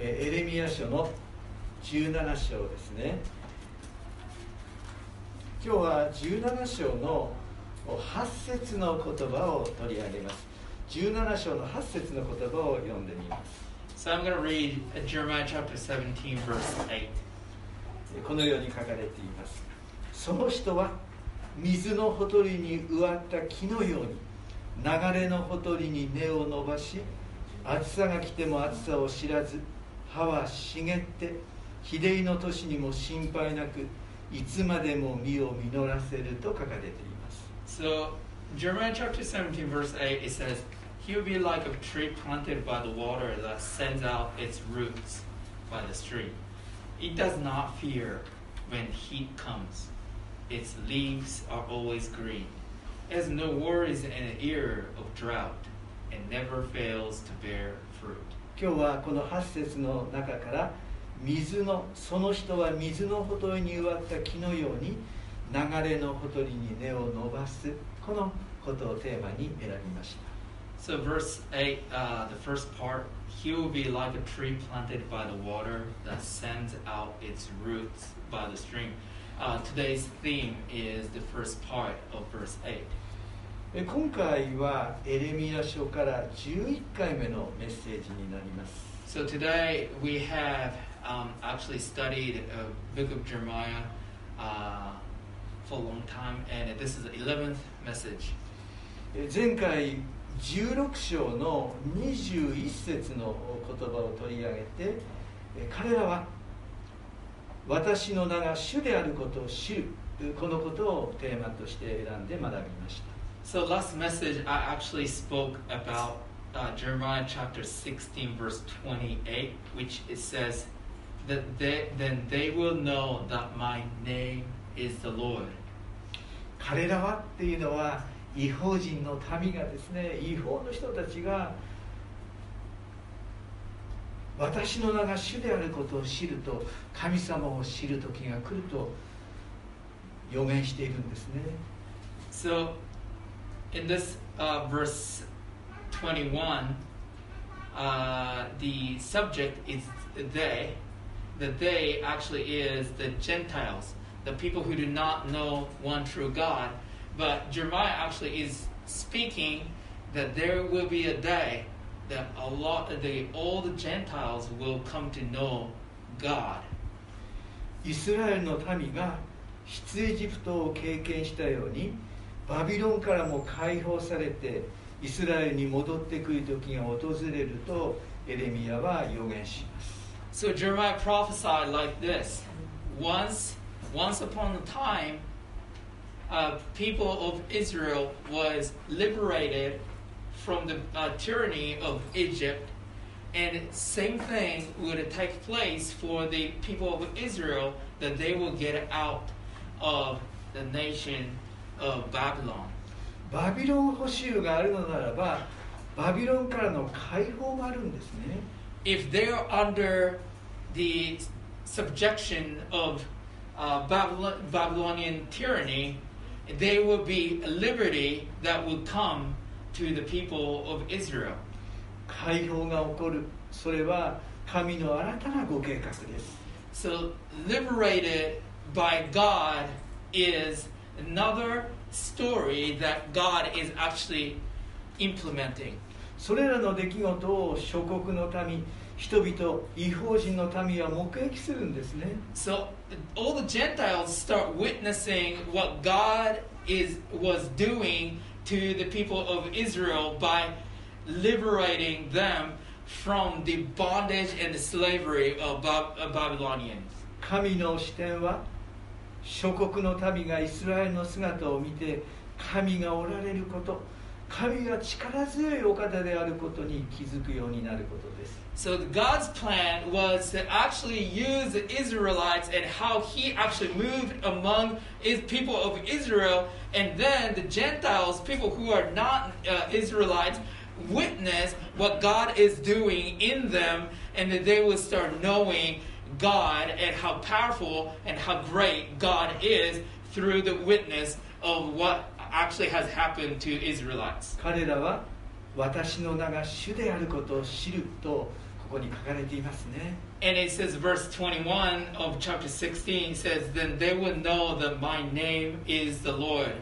えーエレミヤ書の17章ですね。今日は17章の8節の言葉を取り上げます。17章の8節の言葉を読んでみます。So I'm going to read uh, Jeremiah chapter 17, verse 8. このように書かれています。その人は水のほとりに植わった木のように流れのほとりに根を伸ばし暑さが来ても暑さを知らず葉は茂って日出の年にも心配なくいつまでも実を実らせると書かれています So, Jeremiah chapter 17, verse 8, it says, He will be like a tree planted by the water that sends out its roots by the stream. It does not fear when heat comes. Its leaves are always green. It has no worries in an era of drought and never fails to bear fruit. 今日はこの8節の中から水のその人は水のほとりに植わった木のように流れのほとりに根を伸ばすこのことをテーマに選びました So, verse 8, uh, the first part, he will be like a tree planted by the water that sends out its roots by the stream. Uh, today's theme is the first part of verse 8. え今回はエレミヤ書から11回目のメッセージになります So, today we have um, actually studied a book of Jeremiah uh, for a long time, and this is the 11th message. え前回16章の21節の言葉を取り上げてえ彼らは私の名が主であることを知るこのことをテーマとして選んで学びました So last message, I actually spoke about uh, Jeremiah chapter 16, verse 28, which it says that they, then they will know that my name is the Lord. 彼らはっていうのは違法人の民がですね違法の人たちが私の名が主であることを知ると神様を知る時が来ると予言しているんですね So in this uh, verse 21, uh, the subject is they. The they actually is the Gentiles, the people who do not know one true God. But Jeremiah actually is speaking that there will be a day that a lot the all the Gentiles will come to know God. イスラエルの民が出エジプトを経験したように バビロンからも解放されてイスラエルに戻ってくる時が訪れるとエレミヤは預言します。So Jeremiah prophesied like this Once, once upon a time, uh, people of Israel was liberated from the uh, tyranny of Egypt, and same thing would take place for the people of Israel that they will get out of the nation of Babylon. バビロン捕囚があるのならばバビロンからの解放もあるんですね if they're under the subjection of uh, Babylon, Babylonian tyranny, they will be a liberty that will come to the people of Israel. 解放が起こるそれは神の新たなご計画です So, liberated by God is another story that God is actually implementing. それらの出来事を諸国の民、人々、異邦人の民は目撃するんですね。So all the Gentiles start witnessing what God is was doing to the people of Israel by liberating them from the bondage and the slavery of Babylonians. 神の視点は諸国の民がイスラエルの姿を見て神がおられること神が力強いお方であることに気づくようになることです So God's plan was to actually use the Israelites and how He actually moved among His people of Israel, and then the Gentiles, people who are not uh, Israelites, witness what God is doing in them, and that they will start knowing God and how powerful and how great God is through the witness of what actually has happened to Israelites. 彼らは私の名が主であることを知るとここに書かれていますね And it says, verse 21 of chapter 16 says, Then they will know that my name is the Lord.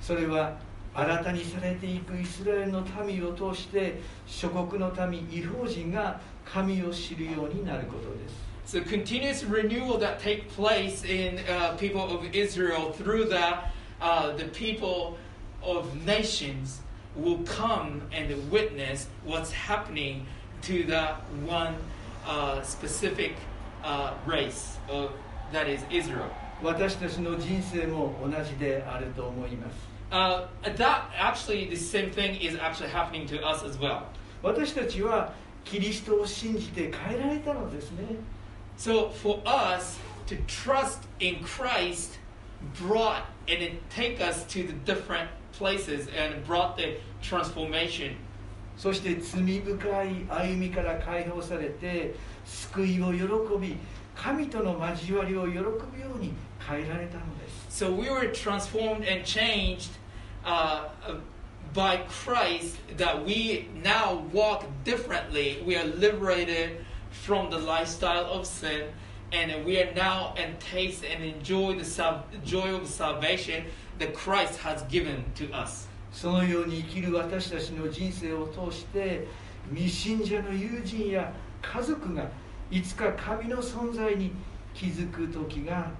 それは新たにされていくイスラエルの民を通して諸国の民異邦人が神を知るようになることです So continuous renewal that take place in uh, people of Israel through that uh, the people of nations will come and witness what's happening to that one uh, specific uh, race of, that is Israel. 私たちの人生も同じであると思います Uh, that actually the same thing is actually happening to us as well. 私たちはキリストを信じて変えられたのですね So for us to trust in Christ brought and it take us to the different places and brought the transformation. そして罪深い歩みから解放されて救いを喜び神との交わりを喜ぶように変えられたのです So we were transformed and changed uh, uh, by Christ that we now walk differently. We are liberated from the lifestyle of sin and we are now and taste and enjoy the sal- joy of salvation that Christ has given to us. そのように生きる私たちの人生を通して未信者の友人や家族がいつか神の存在に気づく時が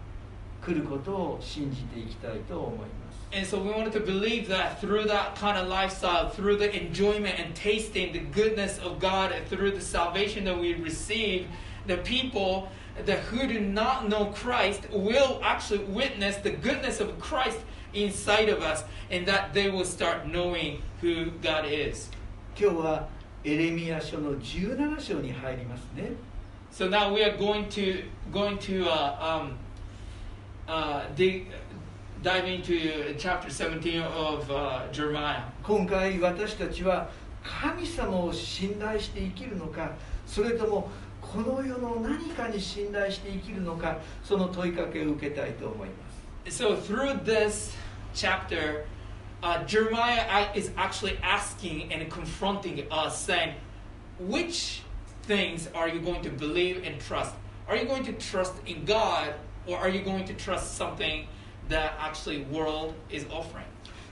来ることを信じていきたいと思います And so we wanted to believe that through that kind of lifestyle, through the enjoyment and tasting the goodness of God, and through the salvation that we receive, the people that who do not know Christ will actually witness the goodness of Christ inside of us, and that they will start knowing who God is. 今日はエレミア書の17章に入りますね So now we are going to going to uh, um, uh, dig, dive into chapter 17 of uh, Jeremiah. 今回私たちは神様を信頼して生きるのかそれともこの世の何かに信頼して生きるのかその問いかけを受けたいと思います So through this chapter, uh, Jeremiah a- is actually asking and confronting us, saying, "Which things are you going to believe and trust? Are you going to trust in God, or are you going to trust something that actually world is offering?"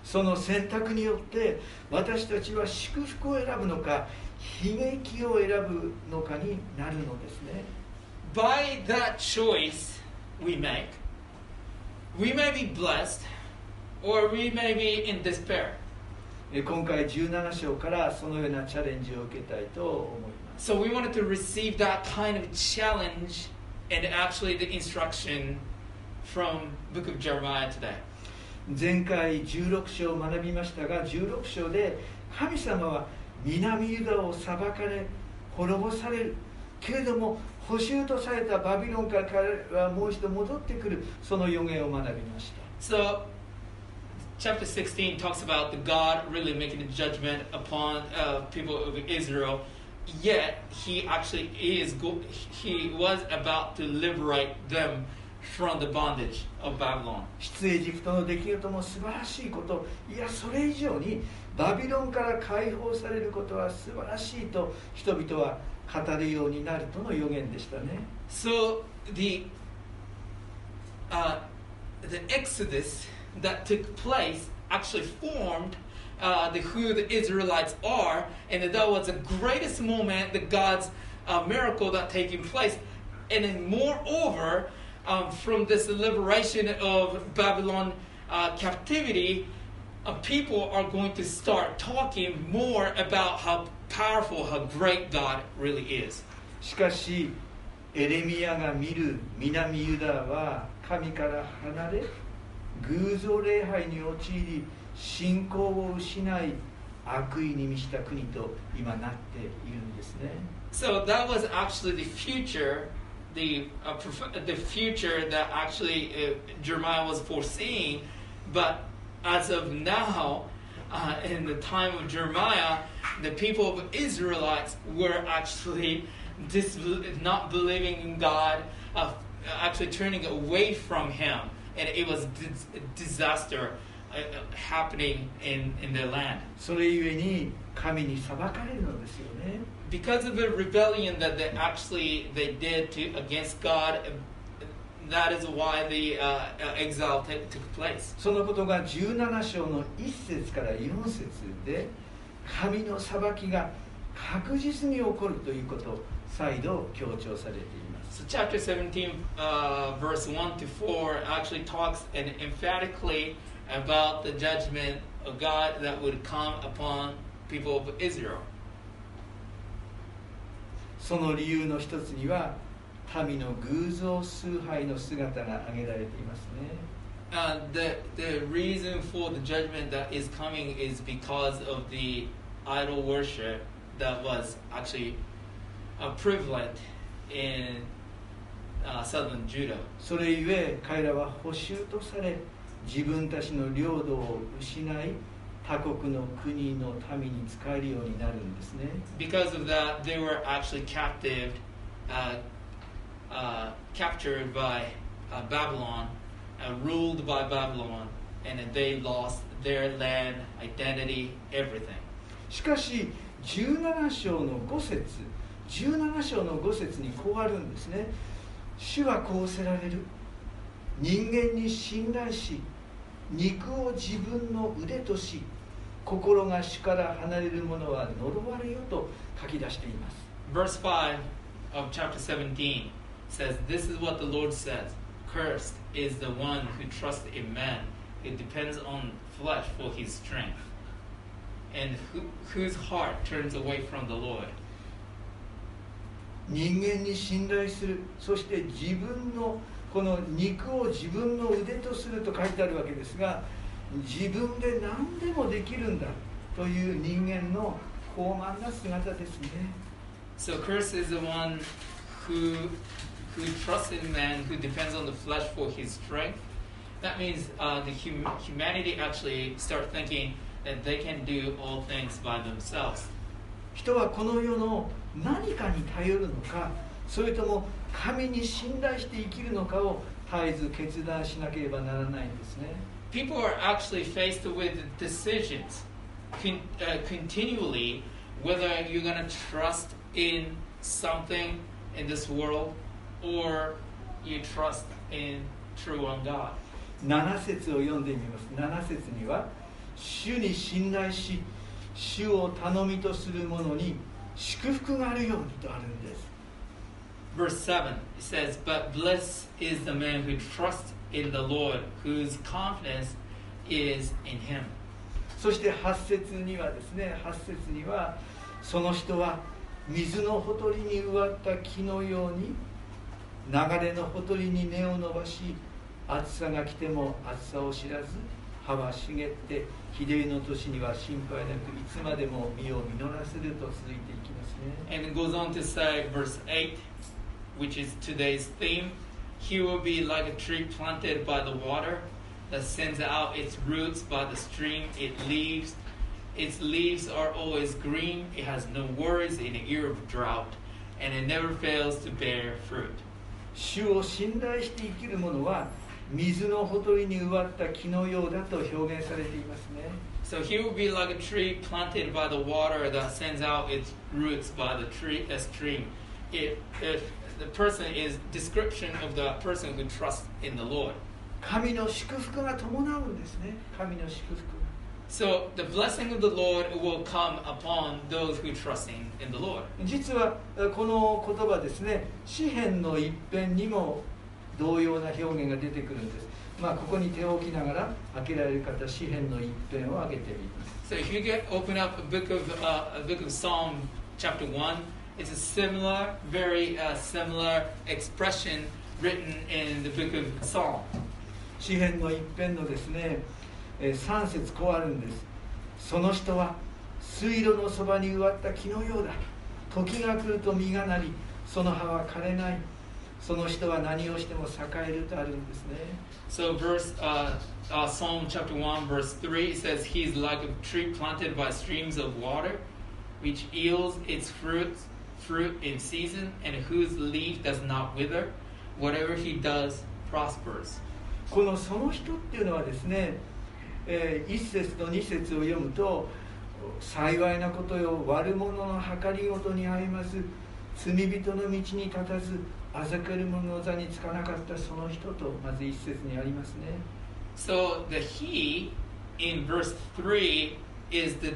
その選択によって私たちは祝福を選ぶのか悲劇を選ぶのかになるのですね By that choice we make, we may be blessed, or we may be in despair. え今回17章からそのようなチャレンジを受けたいと思います So we wanted to receive that kind of challenge and actually the instruction from book of Jeremiah today. 前回16章を学びましたが16章で神様は南ユダを裁かれ滅ぼされるけれども補修とされたバビロンから彼はもう一度戻ってくるその予言を学びました So chapter 16 talks about the God really making a judgment upon uh, people of Israel. Yet he actually is go- he was about to liberate them from the bondage of Babylon. 出エジプトの出来事も素晴らしいこと、いやそれ以上にバビロンから解放されることは素晴らしいと人々は語るようになるとの預言でしたね。So the、uh, the exodus that took place actually formed uh, the, who the Israelites are, and that was the greatest moment, the God's uh, miracle that taking place. And then moreover, um, from this liberation of Babylon uh, captivity, uh, people are going to start talking more about how powerful, how great God really is. しかし、エレミヤが見る南ユダは神から離れ、偶像礼拝に陥り、信仰を失い、悪意に満ちた国と今なっているんですね。So that was actually the future the uh, prof- the future that actually uh, Jeremiah was foreseeing. But as of now, uh, in the time of Jeremiah, the people of Israelites were actually dis- not believing in God, uh, actually turning away from Him, and it was dis- disaster uh, uh, happening in in their land. それゆえに神に裁かれるのですよね because of the rebellion that they actually they did to against God, that is why the uh, exile t- took place. そのことが17章の1節から4節で神の裁きが確実に起こるということを再度強調されています。 So chapter 17, uh, verse 1 to 4 actually talks and emphatically about the judgment of God that would come upon people of Israel. その理由の一つには民の偶像崇拝の姿が挙げられていますね。Uh, the, the reason for the judgment that is coming is because of the idol worship that was actually uh, prevalent in uh, southern Judah. それゆえ彼らは捕囚とされ自分たちの領土を失い他国の国の民に仕えるようになるんですね。Because of that, they were actually captive, uh, uh, captured by uh, Babylon, uh, ruled by Babylon, and they lost their land, identity, everything. しかし17章の5節17章の5節にこうあるんですね主はこうせられる人間に信頼し肉を自分の腕とし心が主から離れる者は呪われよと書き出しています Verse 5 of chapter 17 says, This is what the Lord says Cursed is the one who trusts in man, who depends on flesh for his strength, and who, whose heart turns away from the Lord. 人間に信頼するそして自分のこの肉を自分の腕とすると書いてあるわけですが自分で何でもできるんだという人間の高慢な姿ですね So cursed is the one who who trusts in man, who depends on the flesh for his strength. That means uh, the hum- humanity actually start thinking that they can do all things by themselves. 人はこの世の何かに頼るのかそれとも神に信頼して生きるのかを絶えず決断しなければならないんですね People are actually faced with decisions con- uh, continually whether you're going to trust in something in this world or you trust in true one God. 7節を読んでみます7節には主に信頼し主を頼みとする者に祝福があるようにとあるんです Verse 7 it says, But blessed is the man who trusts in the Lord, whose confidence is in him. そして8節にはですね8節にはその人は水のほとりに植わった木のように流れのほとりに根を伸ばし暑さが来ても暑さを知らず葉は茂って秀での年には心配なくいつまでも実を実らせると続いていきますね And it goes on to say, verse 8, which is today's theme He will be like a tree planted by the water that sends out its roots by the stream. It leaves, its leaves are always green. It has no worries in the year of drought, and it never fails to bear fruit. 主を信頼して生きる者は水のほとりに植わった木のようだと表現されていますね So he will be like a tree planted by the water that sends out its roots by the tree a stream. If, if the person is description of the person who trusts in the Lord. 神の祝福が伴うんですね神の祝福が So the blessing of the Lord will come upon those who trust in, in the Lord. 実はえこの言葉ですね詩篇の一編にも同様な表現が出てくるんですまあここに手を置きながら開けられる方詩篇の一編を開けてみます So if you get open up a book of uh, a book of Psalm chapter one, It's a similar, very uh, similar expression written in the book of Psalm. 詩篇の一篇のですね、えー、3節こうあるんです。その人は水路のそばに植わった木のようだ。時が来ると実がなり、その葉は枯れない。その人は何をしても栄えるとあるんですね。So verse, uh, uh, Psalm chapter 1 verse 3 says, He is like a tree planted by streams of water, which yields its fruits fruit in season, and whose leaf does not wither. Whatever he does prospers. このその人っていうのはですね、えー、一節と二節を読むと、幸いなことよ、悪者の計にあります、罪人の道に立たず、ある者の座につかなかったその人と、まず一節にありますね。So the he in verse 3 is the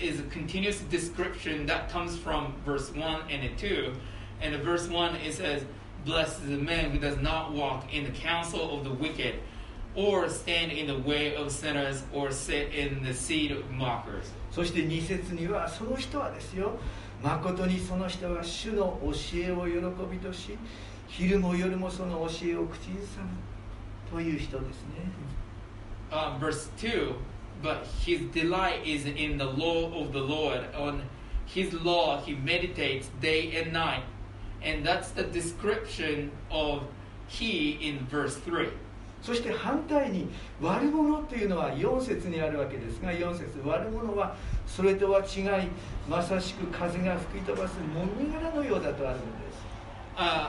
is a continuous description that comes from verse 1 and 2. And in verse 1 it says, Blessed is the man who does not walk in the counsel of the wicked, or stand in the way of sinners, or sit in the seat of mockers. そして2節にはその人はですよ誠にその人は主の教えを喜びとし昼も夜もその教えを口ずさむという人ですね Uh, verse 2 But his delight is in the law of the Lord. On his law he meditates day and night. And that's the description of he in verse 3. そして反対に悪者というのは4節にあるわけですが4節悪者はそれとは違いまさしく風が吹き飛ばすもみ殻のようだとあるのです Uh,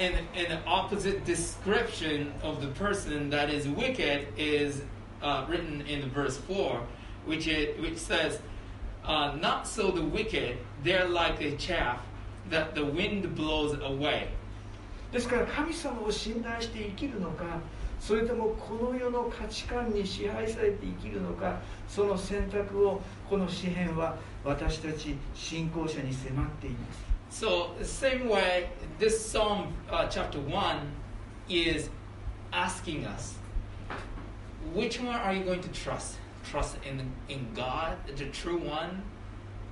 and, and the opposite description of the person that is wicked is uh, written in verse 4, which, it, which says, uh, Not so the wicked, they're like a chaff that the wind blows away. ですから神様を信頼して生きるのかそれともこの世の価値観に支配されて生きるのかその選択をこの詩篇は私たち信仰者に迫っています So, the same way, this Psalm uh, chapter 1 is asking us, which one are you going to trust? Trust in, in God, the true one,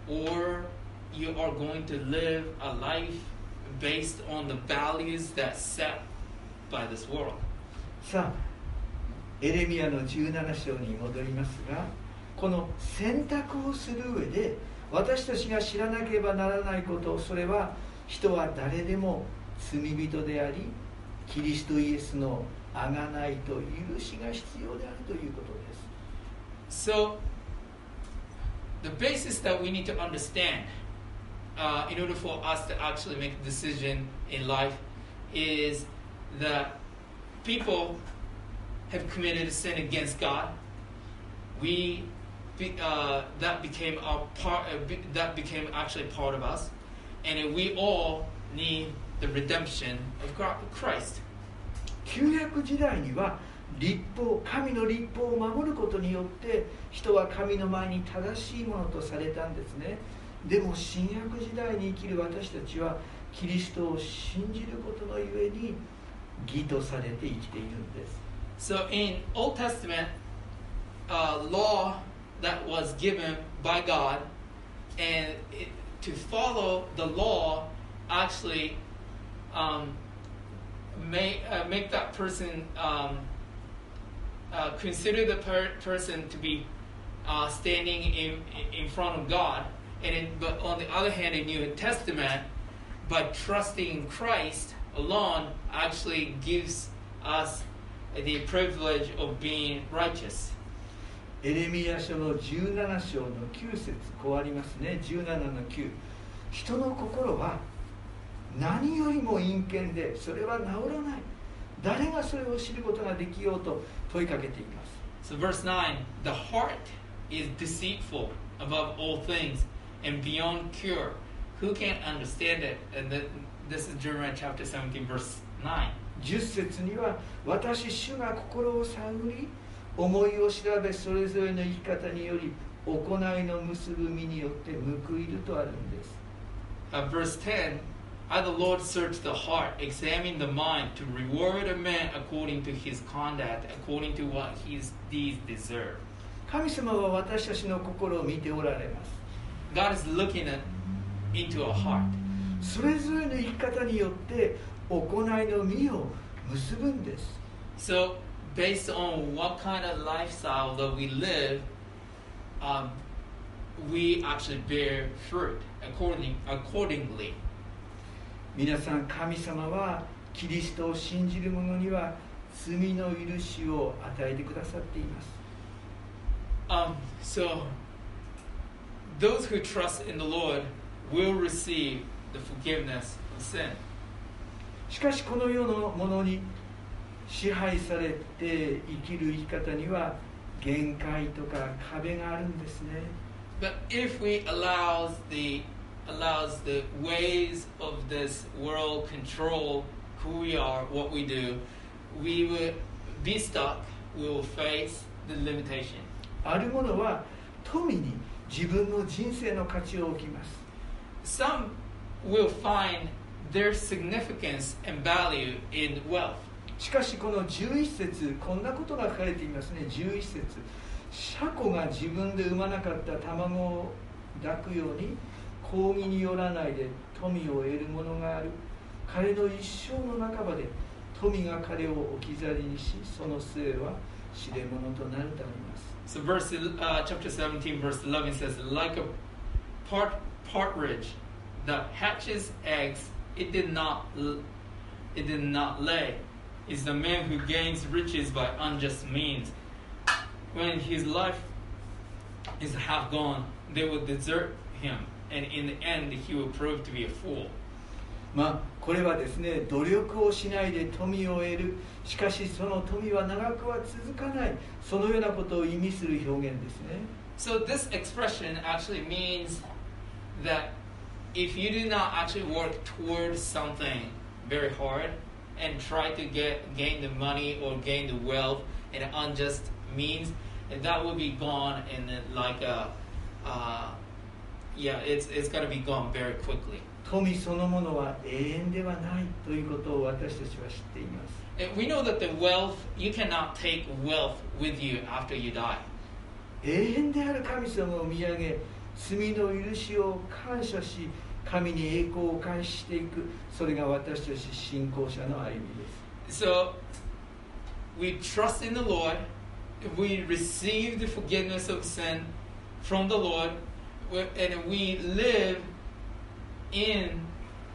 or you are going to live a life based on the values that set by this world? さあエレミアの17章に戻りますがこの選択をする上で私たちが知らなければならないことそれは人は誰でも罪人でありキリストイエスのあがないと許しが必要であるということです So, the basis that we need to understand uh, in order for us to actually make a decision in life is that people have committed a sin against God. We be, uh, that became our part. Uh, be, that became actually part of us, and we all need the redemption of God, Christ. 旧約時代には立法神の立法を守ることによって人は神の前に正しいものとされたんですね。でも新約時代に生きる私たちはキリストを信じることのゆえに義とされて生きているんです。So in Old Testament uh, law that was given by God, and it, to follow the law actually um, make uh, make that person um, uh, consider the per- person to be uh, standing in in front of God. And in, but on the other hand, in New Testament, by trusting in Christ alone, actually gives us the privilege of being righteous. エレミヤ書の17章の9節こうありますね17の9人の心は 何よりも陰険でそれは治らない誰がそれを知ることができようと問いかけています So, verse 9 The heart is deceitful above all things and beyond cure. Who can understand it? And th- this is Jeremiah chapter 17, verse 9. 10節には私主が心を探り思いを調べそれぞれの生き方により行いの結ぶ身によって報いるとあるんです Uh, verse 10 I, the Lord, search the heart, examine the mind, to reward a man according to his conduct, according to what his deeds deserve. 神様は私たちの心を見ておられます God is looking at, into our heart. それぞれの生き方によって行いの実を結ぶんです So, based on what kind of lifestyle that we live, um, we actually bear fruit according, accordingly. 皆さん神様はキリストを信じる者には罪の許しを与えてくださっています Um, so, those who trust in the Lord will receive the forgiveness of sin. しかしこの世のものに支配されて生きる生き方には限界とか壁があるんですね But if we allows the allows the ways of this world control who we are, what we do, we will be stuck. We will face the limitation. ある者は富に自分の人生の価値を置きます Some will find their significance and value in wealth. しかしこの11節こんなことが書かれていますね11節シャコが自分で産まなかった卵を抱くように抗議によらないで富を得るものがある彼の一生の半ばで富が彼を置き去りにしその末は知れ者となるとあります So verse uh, chapter 17 verse 11 says like a part partridge that hatches eggs it did not l- it did not lay is the man who gains riches by unjust means when his life is half gone they will desert him and in the end he will prove to be a fool まあこれはですね努力をしないで富を得るしかしその富は長くは続かないそのようなことを意味する表現ですね So this expression actually means that if you do not actually work towards something very hard and try to get gain the money or gain the wealth in unjust means, that will be gone in like a, uh, yeah, it's it's gonna be gone very quickly. 富そのものは永遠ではないということを私たちは知っています And we know that the wealth you cannot take wealth with you after you die. 永遠である神様を見上げ罪の許しを感謝し神に栄光を返していくそれが私たち信仰者の歩みです So we trust in the Lord. We receive the forgiveness of sin from the Lord, we- and we live in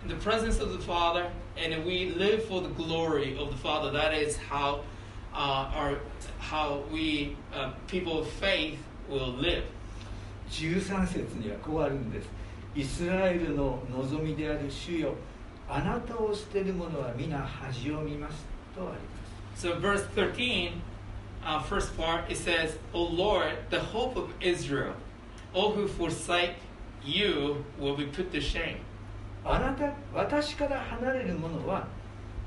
the presence of the Father, and we live for the glory of the Father. That is how uh, our how we uh, people of faith will live. 13節にはこうあるんですイスラエルの望みである主よあなたを捨てる者は皆恥を見ますとあります So verse 13, uh, first part, it says, O Lord, the hope of Israel, All who forsake you will be put to shame. あなた私から離れる者は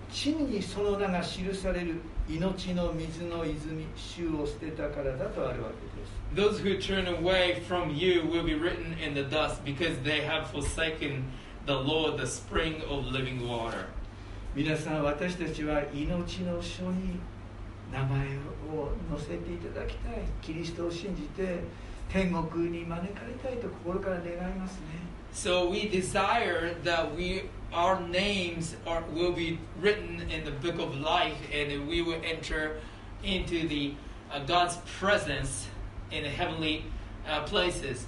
地にその名が記される命の水の泉主を捨てたからだとあるわけです Those who turn away from you will be written in the dust because they have forsaken the Lord, the spring of living water. 皆さん私たちは命の書に名前を載せていただきたいキリストを信じて天国に招かれたいと心から願いますね So we desire that we our names are, will be written in the book of life and we will enter into the uh, God's presence in the heavenly uh, places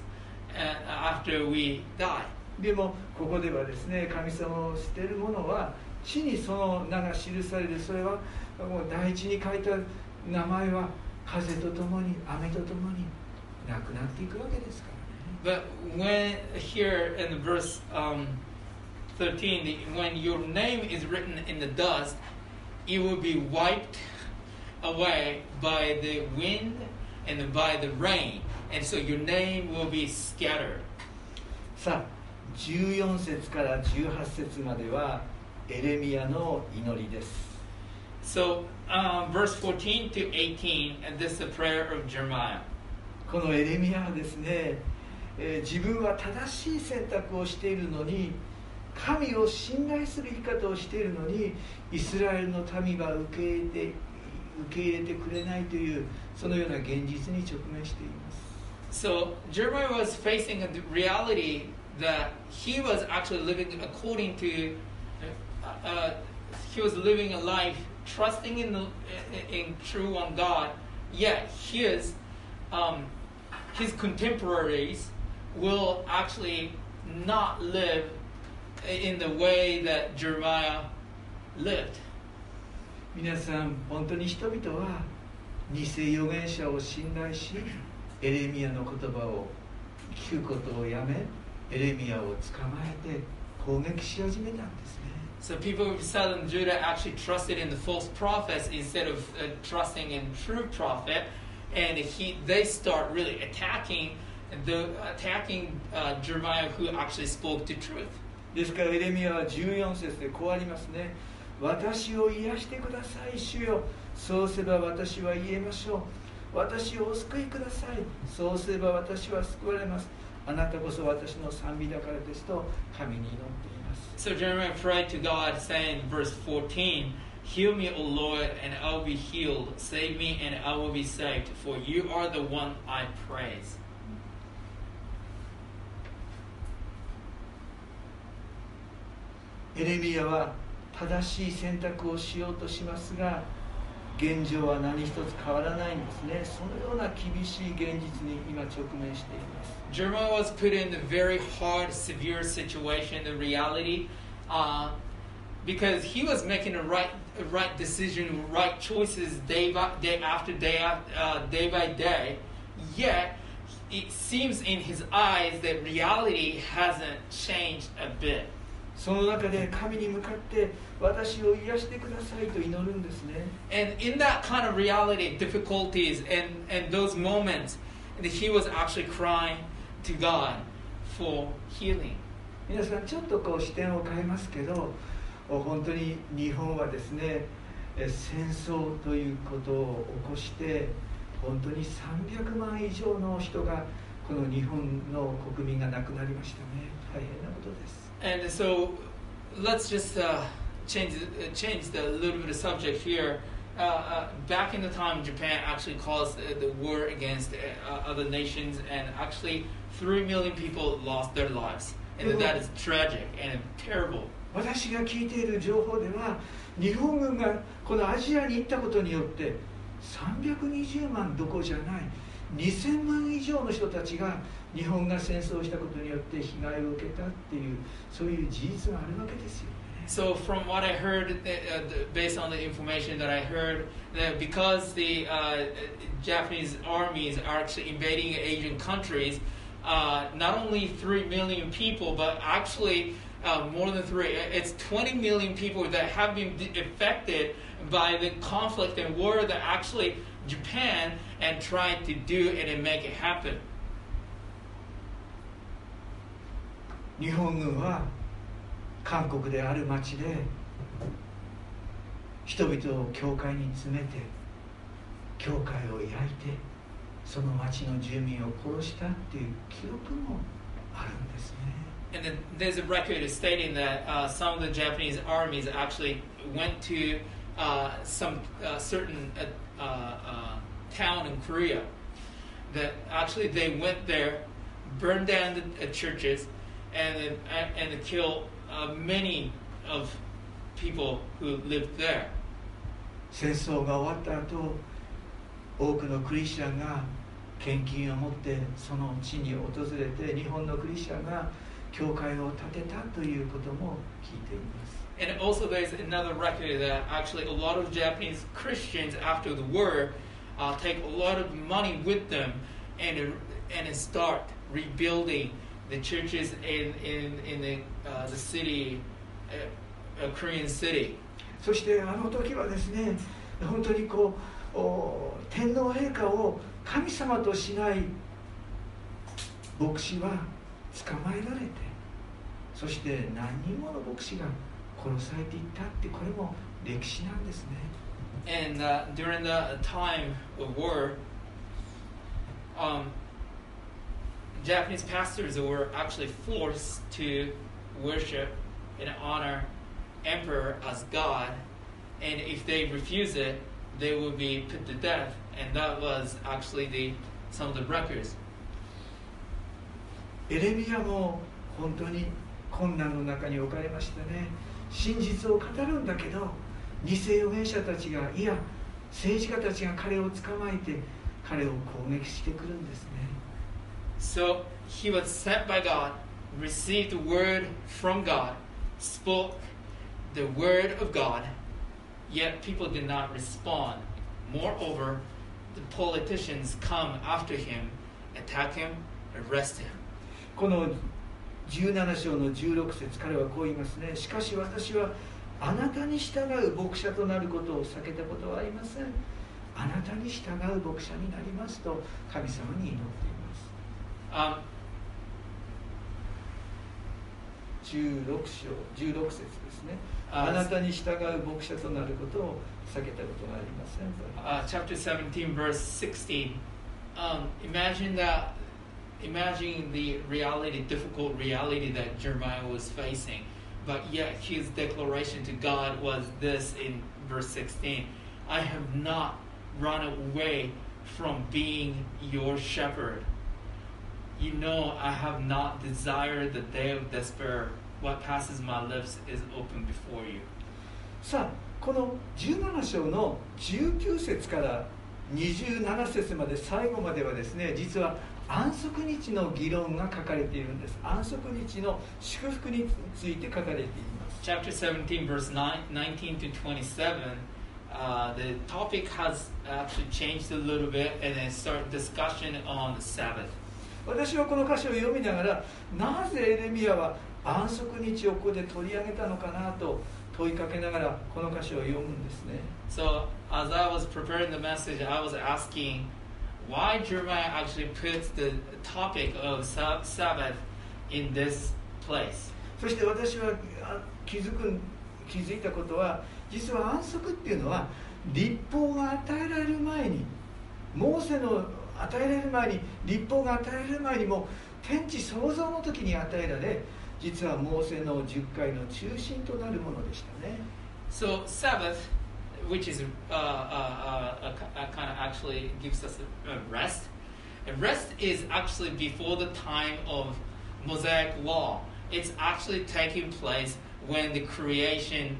uh, after we die. でもここではですね神様を捨てる者は地にその名が記されるそれはもう第一に書いた名前は風とともに雨とともに but when here in verse um, 13, when your name is written in the dust, it will be wiped away by the wind and by the rain, and so your name will be scattered. さあ、14節から18節まではエレミヤの祈りです。So, um, uh, verse 14 to 18, and this is the prayer of Jeremiah. このエレミアはですね、えー自分は正しい選択をしているのに神を信頼する生き方をしているのにイスラエルの民は受け入れて受け入れてくれないというそのような現実に直面しています So Jeremiah was facing a reality that he was actually living according to, uh, uh, he was living a life trusting in the in true one God. Yet his um, his contemporaries will actually not live in the way that Jeremiah lived. 皆さん、本当に人々は偽預言者を信頼し、エレミヤの言葉を聞くことをやめ、エレミヤを捕まえて攻撃し始めたんですね。So people of southern Judah actually trusted in the false prophets instead of uh, trusting in true prophet and he they start really attacking the attacking uh, Jeremiah who actually spoke the truth. ですからエレミヤは14節でこうありますね。私を癒してください、主よ。そうすれば私は言えましょう。私をお救いください。そうすれば私は救われます。あなたこそ私の賛美だからですと神に祈っています。So Jeremiah prayed to God, saying, verse 14, Heal me, O Lord, and I will be healed. Save me, and I will be saved, for you are the one I praise. Mm-hmm. エレミヤは正しい選択をしようとしますが現状は何一つ変わらないんですねそのような厳しい現実に今直面しています Jeremiah was put in a very hard severe situation the reality、uh, because he was making the right, the right decision, right choices day by day after day, af- uh, day by day. Yet, it seems in his eyes that reality hasn't changed a bit. その中で神に向かって私を癒してくださいと祈るんですね And in that kind of reality, difficulties, and, and those moments, that he was actually crying to God for healing. 皆さんちょっとこう視点を変えますけどお 本当に日本はですねえ戦争ということを起こして本当に300万以上の人がこの日本の国民が亡くなりましたね大変なことです And so let's just uh, change uh, change the little bit of subject here. Uh, uh, back in the time, Japan actually caused uh, the war against uh, other nations, and actually three million people lost their lives, and that is tragic and terrible. 私が聞いている情報では日本軍がこのアジアに行ったことによって320万どころじゃない2000万以上の人たちが日本が戦争したことによって被害を受けたっていうそういう事実があるわけですよ So from what I heard, uh, the- based on the information that I heard, that because the uh, Japanese armies are actually invading Asian countries, uh, not only three million people, but actually uh, more than three. It's 20 million people that have been d- affected by the conflict and war that actually Japan and tried to do it and make it happen. 日本軍は韓国である町で人々を教会に詰めて教会を焼いてその町の住民を殺したっていう記録もあるんですね And then there's a record stating that uh, some of the Japanese armies actually went to uh, some uh, certain uh, uh, uh, town in Korea. That actually they went there, burned down the uh, churches, and then- and and killed uh, many of people who lived there. 戦争が終わった後多くのクリスチャンが献金を持ってその地に訪れて日本のクリスチャンが 教会を建てたということも聞いています And also, there's another record that actually a lot of Japanese Christians after the war uh, take a lot of money with them and and start rebuilding the churches in in in the uh, the city, uh, a Korean city. そしてあの時はですね本当にこうお天皇陛下を神様としない牧師は 捕まえられてそして何人もの牧師が殺されていったってこれも歴史なんですね And uh, during the time of war, um, Japanese pastors were actually forced to worship and honor emperor as God, and if they refuse it, they would be put to death. And that was actually the some of the records. エレミヤも本当に困難の中に置かれましたね真実を語るんだけど偽預言者たちがいや政治家たちが彼を捕まえて彼を攻撃してくるんですね So he was sent by God, received the word from God, spoke the word of God, yet people did not respond. Moreover, the politicians come after him, attack him, arrest him. この17章の16節彼はこう言いますね。しかし私はあなたに従う牧者となることを避けたことはありません。あなたに従う牧者になりますと神様に祈っています。Um, 16章16節ですね。あ。あなたに従う牧者となることを避けたことがありませんと。uh, chapter 17 verse 16 um, imagine that imagine the reality difficult reality that jeremiah was facing but yet his declaration to god was this in verse 16 i have not run away from being your shepherd you know i have not desired the day of despair what passes my lips is open before you さあこの17章の19節から27節まで最後まではですね実は 安息日の議論が書かれているんです安息日の祝福について書かれています chapter 17 verse 9, 19 to 27 uh, the topic has actually changed a little bit and then start discussion on the sabbath 私はこの箇所を読みながらなぜエレミアは安息日をここで取り上げたのかなと問いかけながらこの箇所を読むんですね so as i was preparing the message i was asking why jeremiah actually puts the topic of Sab- sabbath in this place? そして私はあ気づく気づいたことは実は安息っていうのは立法が与えられる前にモーセの与えられる前に立法が与えられる前にも天地創造の時に与えられ実はモーセの10回の中心となるものでしたね。So sabbath which is uh, uh, uh, a, a kind of actually gives us a, a rest and rest is actually before the time of mosaic law it's actually taking place when the creation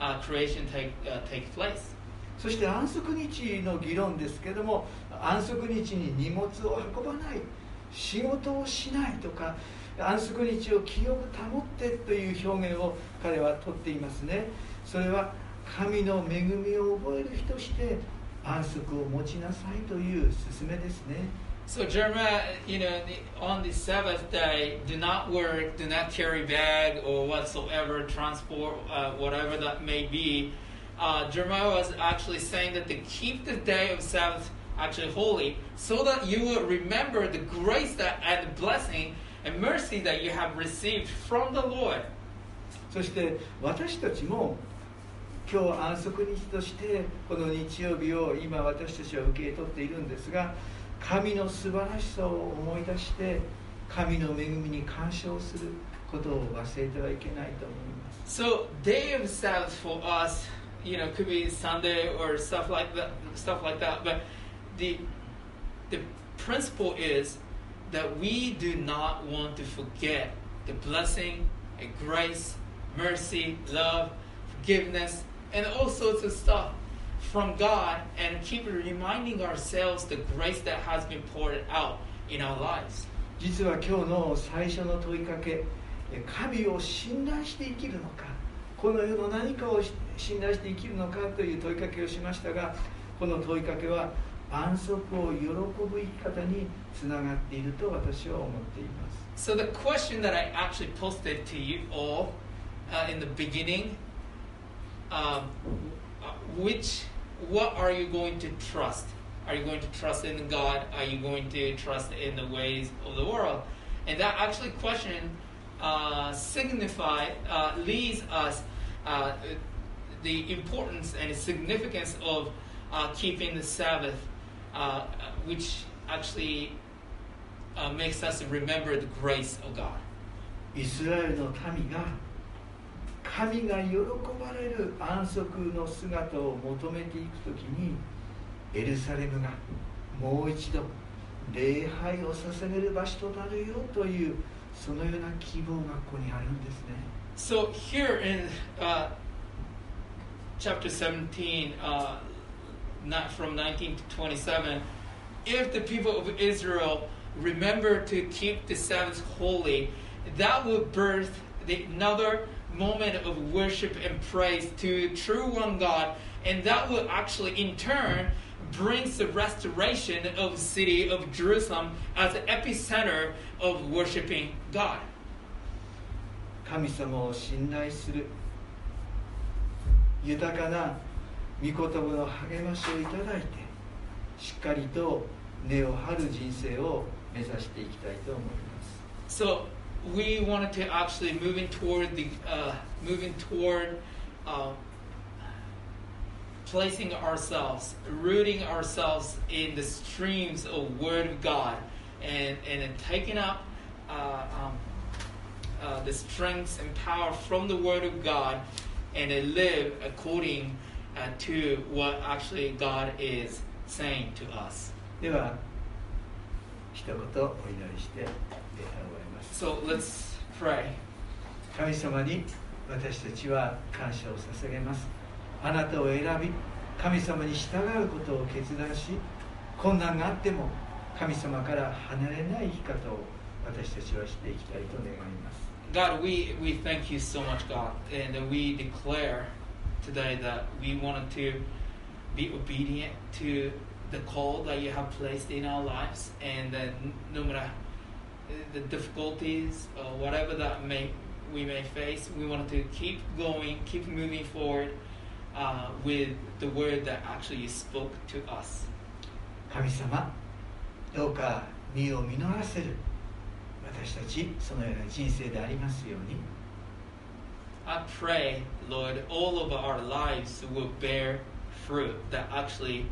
uh, creation take uh, take place そして安息日の議論ですけども安息日に荷物を運ばない仕事をしないとか安息日を清く保ってという表現を彼はとっていますねそれは 神の恵みを覚える日として安息を持ちなさいという勧めですね So Jeremiah, you know, on the Sabbath day, do not work, do not carry bag or whatsoever, transport, uh, whatever that may be. Uh, Jeremiah was actually saying that to keep the day of Sabbath actually holy, so that you will remember the grace that and the blessing and mercy that you have received from the Lord. そして私たちも 今日安息日としてこの日曜日を今私たちは受け取っているんですが神の素晴らしさを思い出して神の恵みに感謝をすることを忘れてはいけないと思います So day of Sabbath for us, you know, could be Sunday or stuff like that, stuff like that. But the the principle is that we do not want to forget the blessing and grace, mercy, love, forgiveness, And all sorts of stuff from God, and keep reminding ourselves the grace that has been poured out in our lives. 実は今日の最初の問いかけえ神を信頼して生きるのかこの世の何かをし信頼して生きるのかという問いかけをしましたがこの問いかけは安息を喜ぶ生き方につながっていると私は思っています So the question that I actually posted to you all uh, in the beginning, um, which, what are you going to trust? Are you going to trust in God? Are you going to trust in the ways of the world? And that actually question uh, signify uh, leads us uh, the importance and the significance of uh, keeping the Sabbath, uh, which actually uh, makes us remember the grace of God. イスラエルの民が 神が喜ばれる安息の姿を求めていくときにエルサレムがもう一度礼拝を捧げる場所となるよというそのような希望がここにあるんですね So here in uh, chapter 17, uh, not from 19 to 27, if the people of Israel remember to keep the Sabbath holy, that will birth the, another moment of worship and praise to the true one God, and that will actually in turn brings the restoration of the city of Jerusalem as the epicenter of worshiping God. 神様を信頼する豊かな御言葉の励ましをいただいてしっかりと根を張る人生を 目指していきたいと思います So we wanted to actually moving toward the uh, moving toward uh, placing ourselves, rooting ourselves in the streams of Word of God, and and then taking up uh, um, uh, the strengths and power from the Word of God, and then live according uh, to what actually God is saying to us. では一言お祈りして終わります So let's pray. 神様に私たちは感謝を捧げますあなたを選び神様に従うことを決断し困難があっても神様から離れない生き方を私たちはしていきたいと願います God, we, we thank you so much, God, and we declare today that we wanted to be obedient to the call that you have placed in our lives, and that no matter the difficulties or whatever that may we may face, we wanted to keep going, keep moving forward uh, with the word that actually you spoke to us. 神様どうか身を実らせる私たちそのような人生でありますように I pray, Lord, all of our lives will bear fruit that actually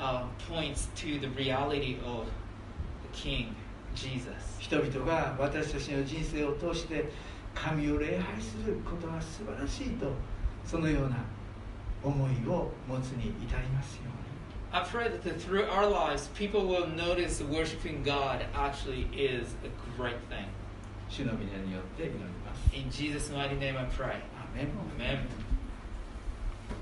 uh, points to the reality of the King, Jesus. 人々が私たちの人生を通して神を礼拝することは素晴らしいとそのような思いを持つに至りますように I pray that through our lives, people will notice worshiping God actually is a great thing. 主の皆によって祈ります In Jesus' mighty name I pray. アーメン Amen.